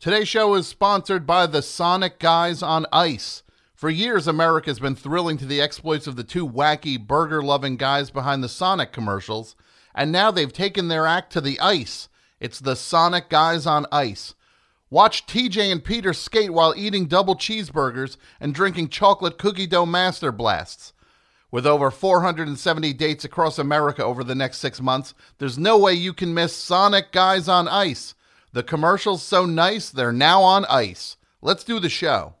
Today's show is sponsored by the Sonic Guys on Ice. For years, America's been thrilling to the exploits of the two wacky, burger loving guys behind the Sonic commercials, and now they've taken their act to the ice. It's the Sonic Guys on Ice. Watch TJ and Peter skate while eating double cheeseburgers and drinking chocolate cookie dough master blasts. With over 470 dates across America over the next six months, there's no way you can miss Sonic Guys on Ice. The commercial's so nice, they're now on ice. Let's do the show.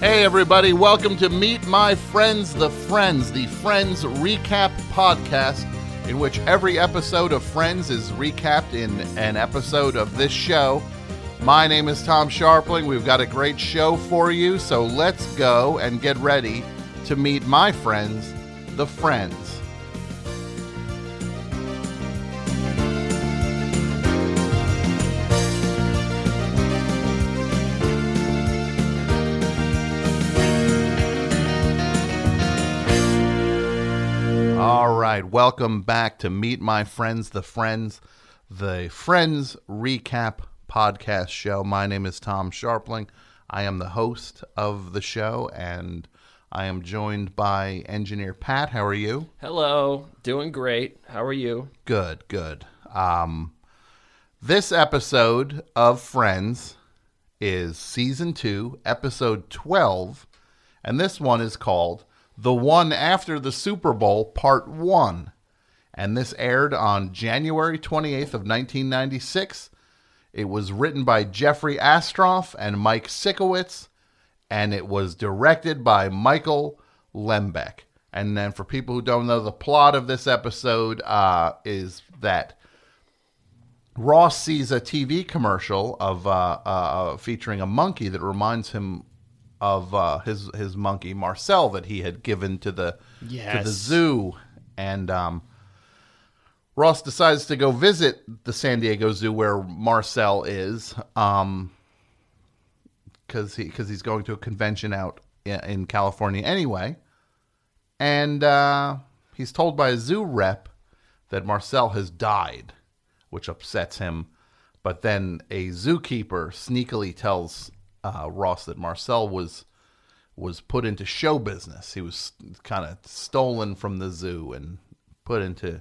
Hey, everybody, welcome to Meet My Friends, the Friends, the Friends Recap Podcast, in which every episode of Friends is recapped in an episode of this show. My name is Tom Scharpling. We've got a great show for you, so let's go and get ready to meet my friends, the Friends. All right, welcome back to Meet My Friends, the Friends, the Friends Recap Podcast Show. My name is Tom Scharpling. I am the host of the show, and I am joined by engineer Pat. How are you? Hello, doing great. How are you? Good, good. Um, this episode of Friends is season two, episode 12, and this one is called The One After the Super Bowl, Part One. And this aired on January 28th of 1996. It was written by Jeffrey Astroff and Mike Sikowitz, and it was directed by Michael Lembeck. And then, for people who don't know, the plot of this episode uh, is that Ross sees a TV commercial of uh, uh, featuring a monkey that reminds him of uh, his his monkey Marcel that he had given to the to the zoo, and um, Ross decides to go visit the San Diego Zoo where Marcel is, um, because he because he's going to a convention out in, California anyway, and uh, he's told by a zoo rep that Marcel has died, which upsets him. But then a zookeeper sneakily tells uh, Ross that Marcel was was put into show business. He was kind of stolen from the zoo and put into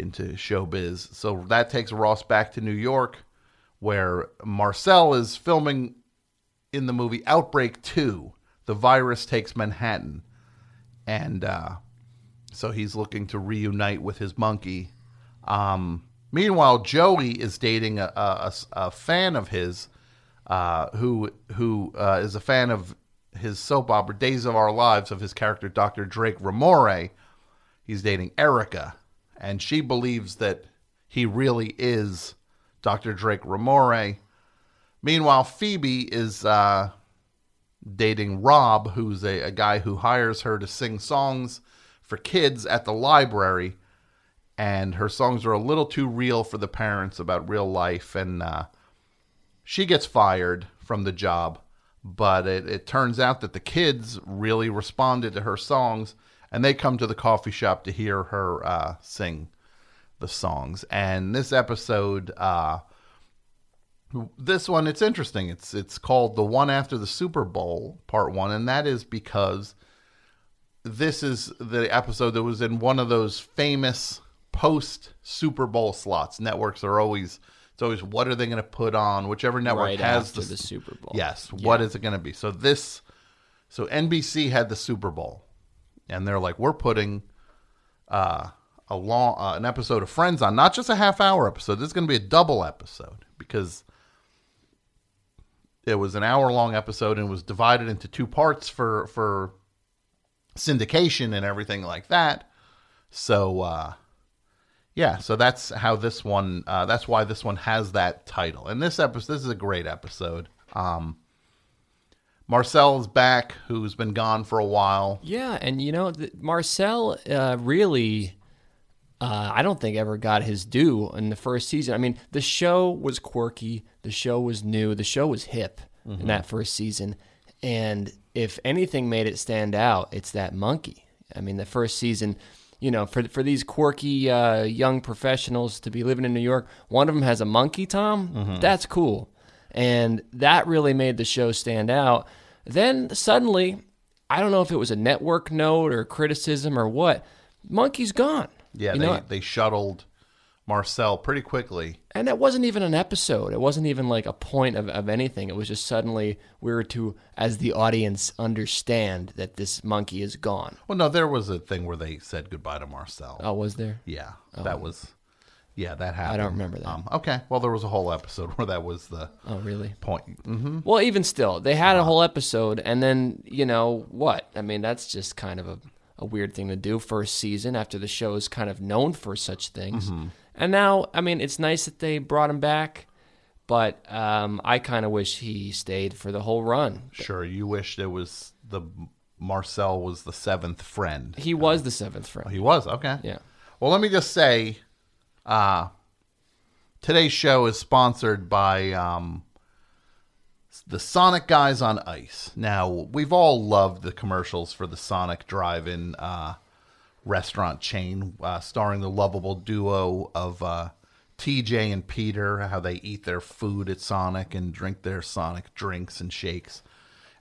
into showbiz. So that takes Ross back to New York, where Marcel is filming in the movie Outbreak Two. The virus takes Manhattan, and uh, so he's looking to reunite with his monkey. Um, meanwhile, Joey is dating a, a, a- a fan of his, uh, who who uh, is a fan of his soap opera Days of Our Lives of his character Dr. Drake Ramore. He's dating Erica, and she believes that he really is Dr. Drake Ramore. Meanwhile, Phoebe is uh, dating Rob, who's a, a guy who hires her to sing songs for kids at the library. And her songs are a little too real for the parents about real life. And uh, she gets fired from the job. But it, it turns out that the kids really responded to her songs. And they come to the coffee shop to hear her uh, sing the songs. And this episode. Uh, this one it's interesting it's it's called the one after the super bowl part one and that is because this is the episode that was in one of those famous post super bowl slots networks are always it's always what are they going to put on whichever network right has the, the Super Bowl. yes what is it going to be so this so nbc had the super bowl and they're like we're putting uh a long uh, an episode of friends on not just a half hour episode. This is going to be a double episode because it was an hour long episode and was divided into two parts for for syndication and everything like that. So uh yeah so that's how this one uh that's why this one has that title. And this episode this is a great episode. Um marcel's back who's been gone for a while Yeah, and you know, the, Marcel uh, really, uh, I don't think ever got his due in the first season. I mean, the show was quirky, the show was new, the show was hip in that first season, and if anything made it stand out, it's that monkey. I mean, the first season, you know, for for these quirky uh, young professionals to be living in New York, one of them has a monkey. Tom, that's cool, and that really made the show stand out. Then suddenly, I don't know if it was a network note or criticism or what. Monkey's gone. Yeah, you they, they shuttled Marcel pretty quickly. and it wasn't even an episode. It wasn't even like a point of, of anything. It was just suddenly we were to, as the audience, understand that this monkey is gone. Well, no, there was a thing where they said goodbye to Marcel. Oh, was there? Yeah, oh. that was. Yeah, that happened. I don't remember that. Um, okay, well, there was a whole episode where that was the Oh, really? point. hmm Well, even still, they had a whole episode, and then you know what? I mean, that's just kind of a, a weird thing to do first season after the show is kind of known for such things. And now, I mean, it's nice that they brought him back, but um, I kind of wish he stayed for the whole run. Sure, you wish there was the Marcel was the seventh friend. He was the seventh friend. He was okay. Yeah. Well, let me just say, uh, today's show is sponsored by um, the Sonic Guys on Ice. Now, we've all loved the commercials for the Sonic Drive-In uh, restaurant chain, uh, starring the lovable duo of uh, TJ and Peter, how they eat their food at Sonic and drink their Sonic drinks and shakes.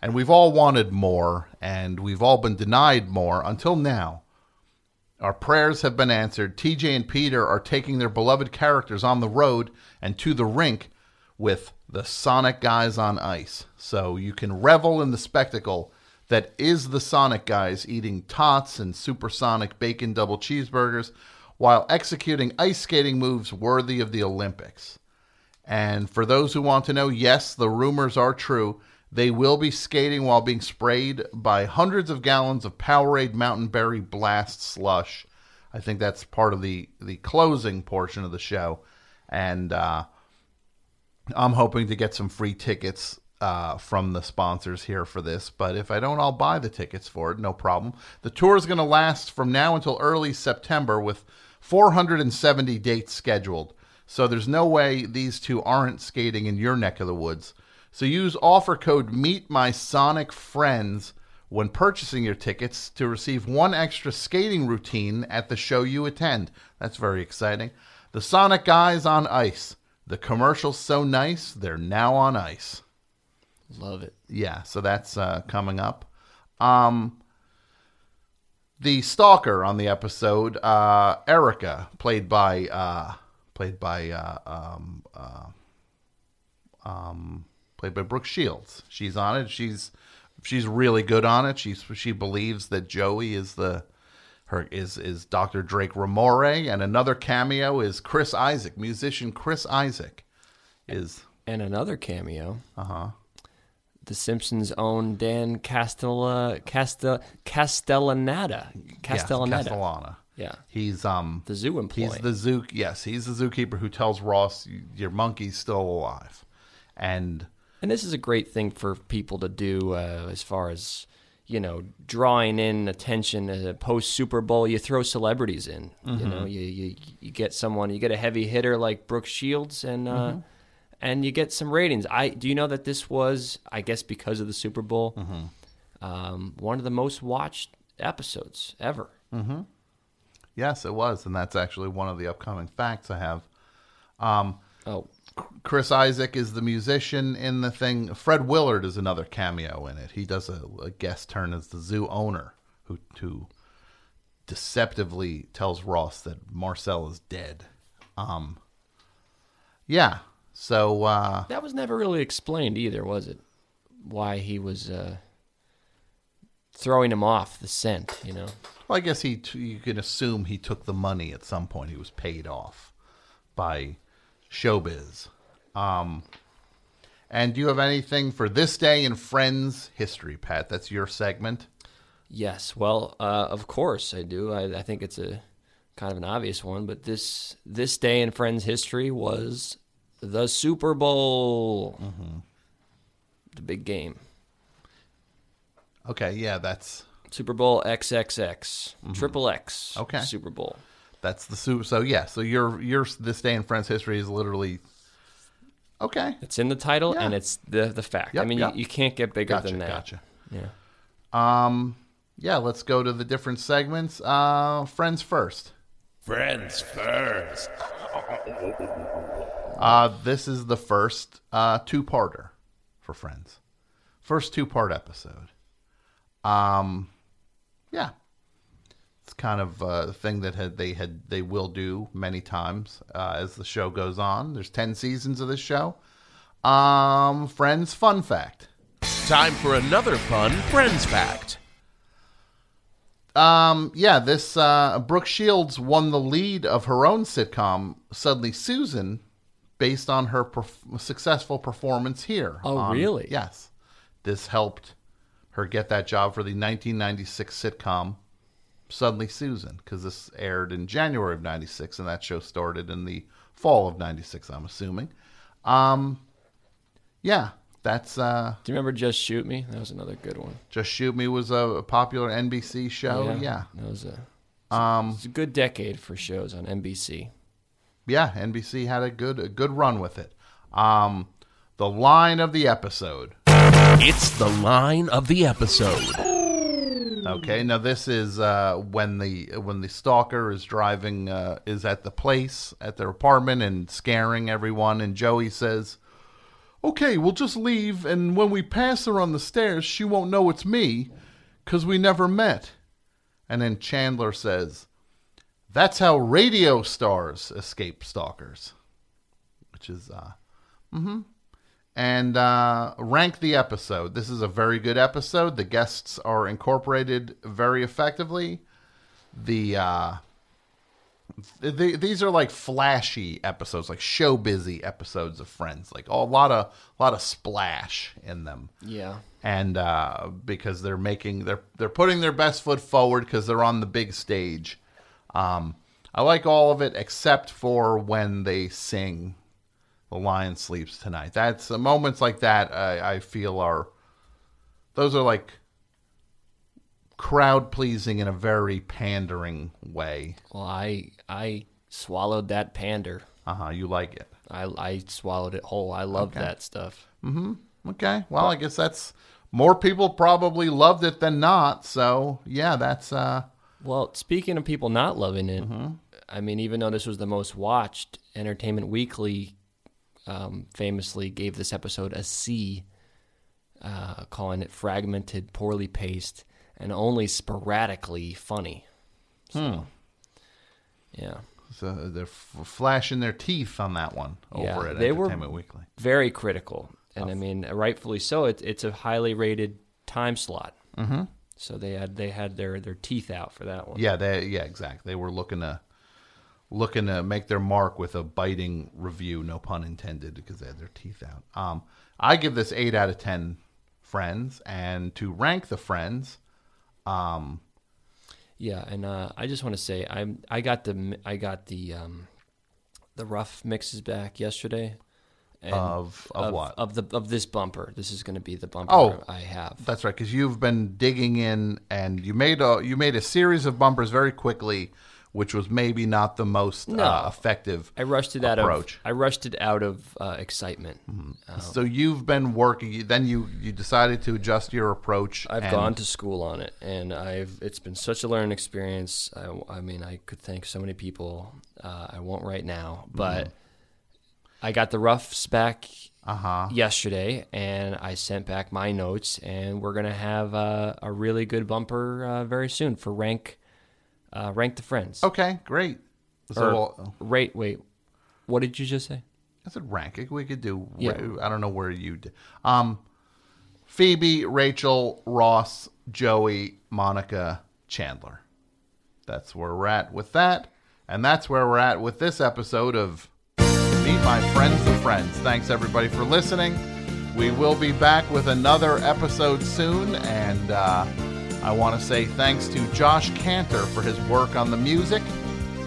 And we've all wanted more, and we've all been denied more until now. Our prayers have been answered. TJ and Peter are taking their beloved characters on the road and to the rink with the Sonic Guys on Ice. So you can revel in the spectacle that is the Sonic Guys eating tots and supersonic bacon double cheeseburgers while executing ice skating moves worthy of the Olympics. And for those who want to know, yes, the rumors are true. They will be skating while being sprayed by hundreds of gallons of Powerade Mountain Berry Blast slush. I think that's part of the the closing portion of the show, and uh, I'm hoping to get some free tickets uh, from the sponsors here for this. But if I don't, I'll buy the tickets for it. No problem. The tour is going to last from now until early September with 470 dates scheduled. So there's no way these two aren't skating in your neck of the woods. So use offer code Meet My Sonic Friends when purchasing your tickets to receive one extra skating routine at the show you attend. That's very exciting. The Sonic Guys on Ice. The commercial's so nice, they're now on ice. Love it. Yeah, so that's uh, coming up. Um, the stalker on the episode, uh, Erica, played by uh, played by uh, um, uh, um, played by Brooke Shields. She's on it. She's she's really good on it. She's she believes that Joey is the her is is Dr. Drake Ramore, and another cameo is Chris Isaak, musician Chris Isaak, is And another cameo. uh huh. The Simpsons' own Dan Castella, Castel, Castellaneta. Castellaneta. Castellana. Yeah. He's um The zoo employee. he's the zoo yes, he's the zookeeper who tells Ross your monkey's still alive. And And this is a great thing for people to do uh, as far as, you know, drawing in attention uh, post Super Bowl. You throw celebrities in. You know, you, you you get someone, you get a heavy hitter like Brooke Shields, and uh, and you get some ratings. I do you know that this was, I guess, because of the Super Bowl, um, one of the most watched episodes ever. yes, it was, and that's actually one of the upcoming facts I have. Oh, Chris Isaak is the musician in the thing. Fred Willard is another cameo in it. He does a, a guest turn as the zoo owner who who deceptively tells Ross that Marcel is dead. Um Yeah. So uh that was never really explained either, was it? Why he was uh, throwing him off the scent, you know? Well, I guess he. T- you can assume he took the money at some point. He was paid off by Showbiz. Um, and do you have anything for this day in Friends history, Pat? That's your segment. Yes, well, uh, of course I do. I, I think it's a kind of an obvious one, but this this day in Friends history was the Super Bowl, the big game, Okay, yeah, that's Super Bowl XXX, Triple X, Okay. Super Bowl. That's the super. So yeah, so your your this day in Friends history is literally okay. It's in the title Yeah. and it's the the fact. I mean, yep. you, you can't get bigger Gotcha, than that. gotcha. Yeah. Um, yeah, let's go to the different segments. Uh, friends first. Friends first. Uh, this is the first uh, two-parter for Friends. First two-part episode. Um, yeah, it's kind of uh, a thing that had they had they will do many times uh, as the show goes on. There's ten seasons of this show. Um, Friends fun fact. Time for another fun Friends fact. Um, yeah, this uh, Brooke Shields won the lead of her own sitcom, Suddenly Susan, based on her perf- successful performance here. Oh, on- really? Yes. This helped her get that job for the 1996 sitcom Suddenly Susan, because this aired in January of 96, and that show started in the fall of 96, I'm assuming. Um, yeah, that's uh, Do you remember Just Shoot Me? That was another good one. Just Shoot Me was a popular NBC show. yeah. That was a, um, it's a good decade for shows on NBC. yeah, NBC had a good a good run with it. Um, the line of the episode. It's the line of the episode. Okay, now this is uh, when the when the stalker is driving uh, is at the place at their apartment and scaring everyone, and Joey says, "Okay, we'll just leave, and when we pass her on the stairs, she won't know it's me, cause we never met." And then Chandler says, "That's how radio stars escape stalkers," which is uh, and uh, rank the episode. This is a very good episode. The guests are incorporated very effectively. The uh, th- these are like flashy episodes, like show busy episodes of Friends. Like a lot of a lot of splash in them Yeah. and uh, because they're making they're they're putting their best foot forward because they're on the big stage. Um, I like all of it except for when they sing "The Lion Sleeps Tonight." That's uh, moments like that I, I feel are those are like crowd pleasing in a very pandering way. Well, I I swallowed that pander. Uh huh. You like it? I I swallowed it whole. I love that stuff. Mm hmm. Okay. Well, I guess that's more people probably loved it than not. So yeah, that's uh. Well, speaking of people not loving it, I mean, even though this was the most watched, Entertainment Weekly um, famously gave this episode a C, uh, calling it fragmented, poorly paced, and only sporadically funny. So, yeah. So they're f- flashing their teeth on that one over Yeah, at they were- Weekly. very critical, and I mean, rightfully so. It, it's a highly rated time slot, mm-hmm. so they had they had their their teeth out for that one. Yeah, they yeah exactly. They were looking to looking to make their mark with a biting review, no pun intended, because they had their teeth out. Um, I give this eight out of ten friends, and to rank the friends, um, Yeah, and uh, I just want to say I I got the I got the um, the rough mixes back yesterday. And Of- of what? of the of this bumper? This is going to be the bumper Oh. I have. that's right, because you've been digging in, and you made a you made a series of bumpers very quickly, which was maybe not the most No. uh, effective. I rushed it out approach. of I rushed it out of uh, excitement. Uh, So you've been working. Then you you decided to adjust your approach. I've and- gone to school on it, and I've it's been such a learning experience. I, I mean, I could thank so many people. Uh, I won't right now, but I got the roughs back yesterday, and I sent back my notes, and we're gonna have uh, a really good bumper uh, very soon for rank uh, rank the friends. Okay, great. So Or we'll- rate. Wait, what did you just say? I said rank. We could do. Yeah. I don't know where you did. Um, Phoebe, Rachel, Ross, Joey, Monica, Chandler. That's where we're at with that, and that's where we're at with this episode of Meet My Friends the Friends. Thanks everybody for listening. We will be back with another episode soon, and uh, I want to say thanks to Josh Cantor for his work on the music.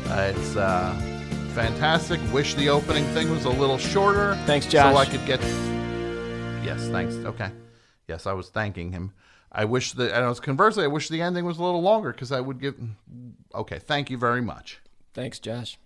Uh, it's uh, fantastic. Wish the opening thing was a little shorter. Thanks, Josh. So. I could get. Yes, thanks. Okay. Yes, I was thanking him. I wish that, and I was conversely, I wish the ending was a little longer because I would give. Okay, thank you very much. Thanks, Josh.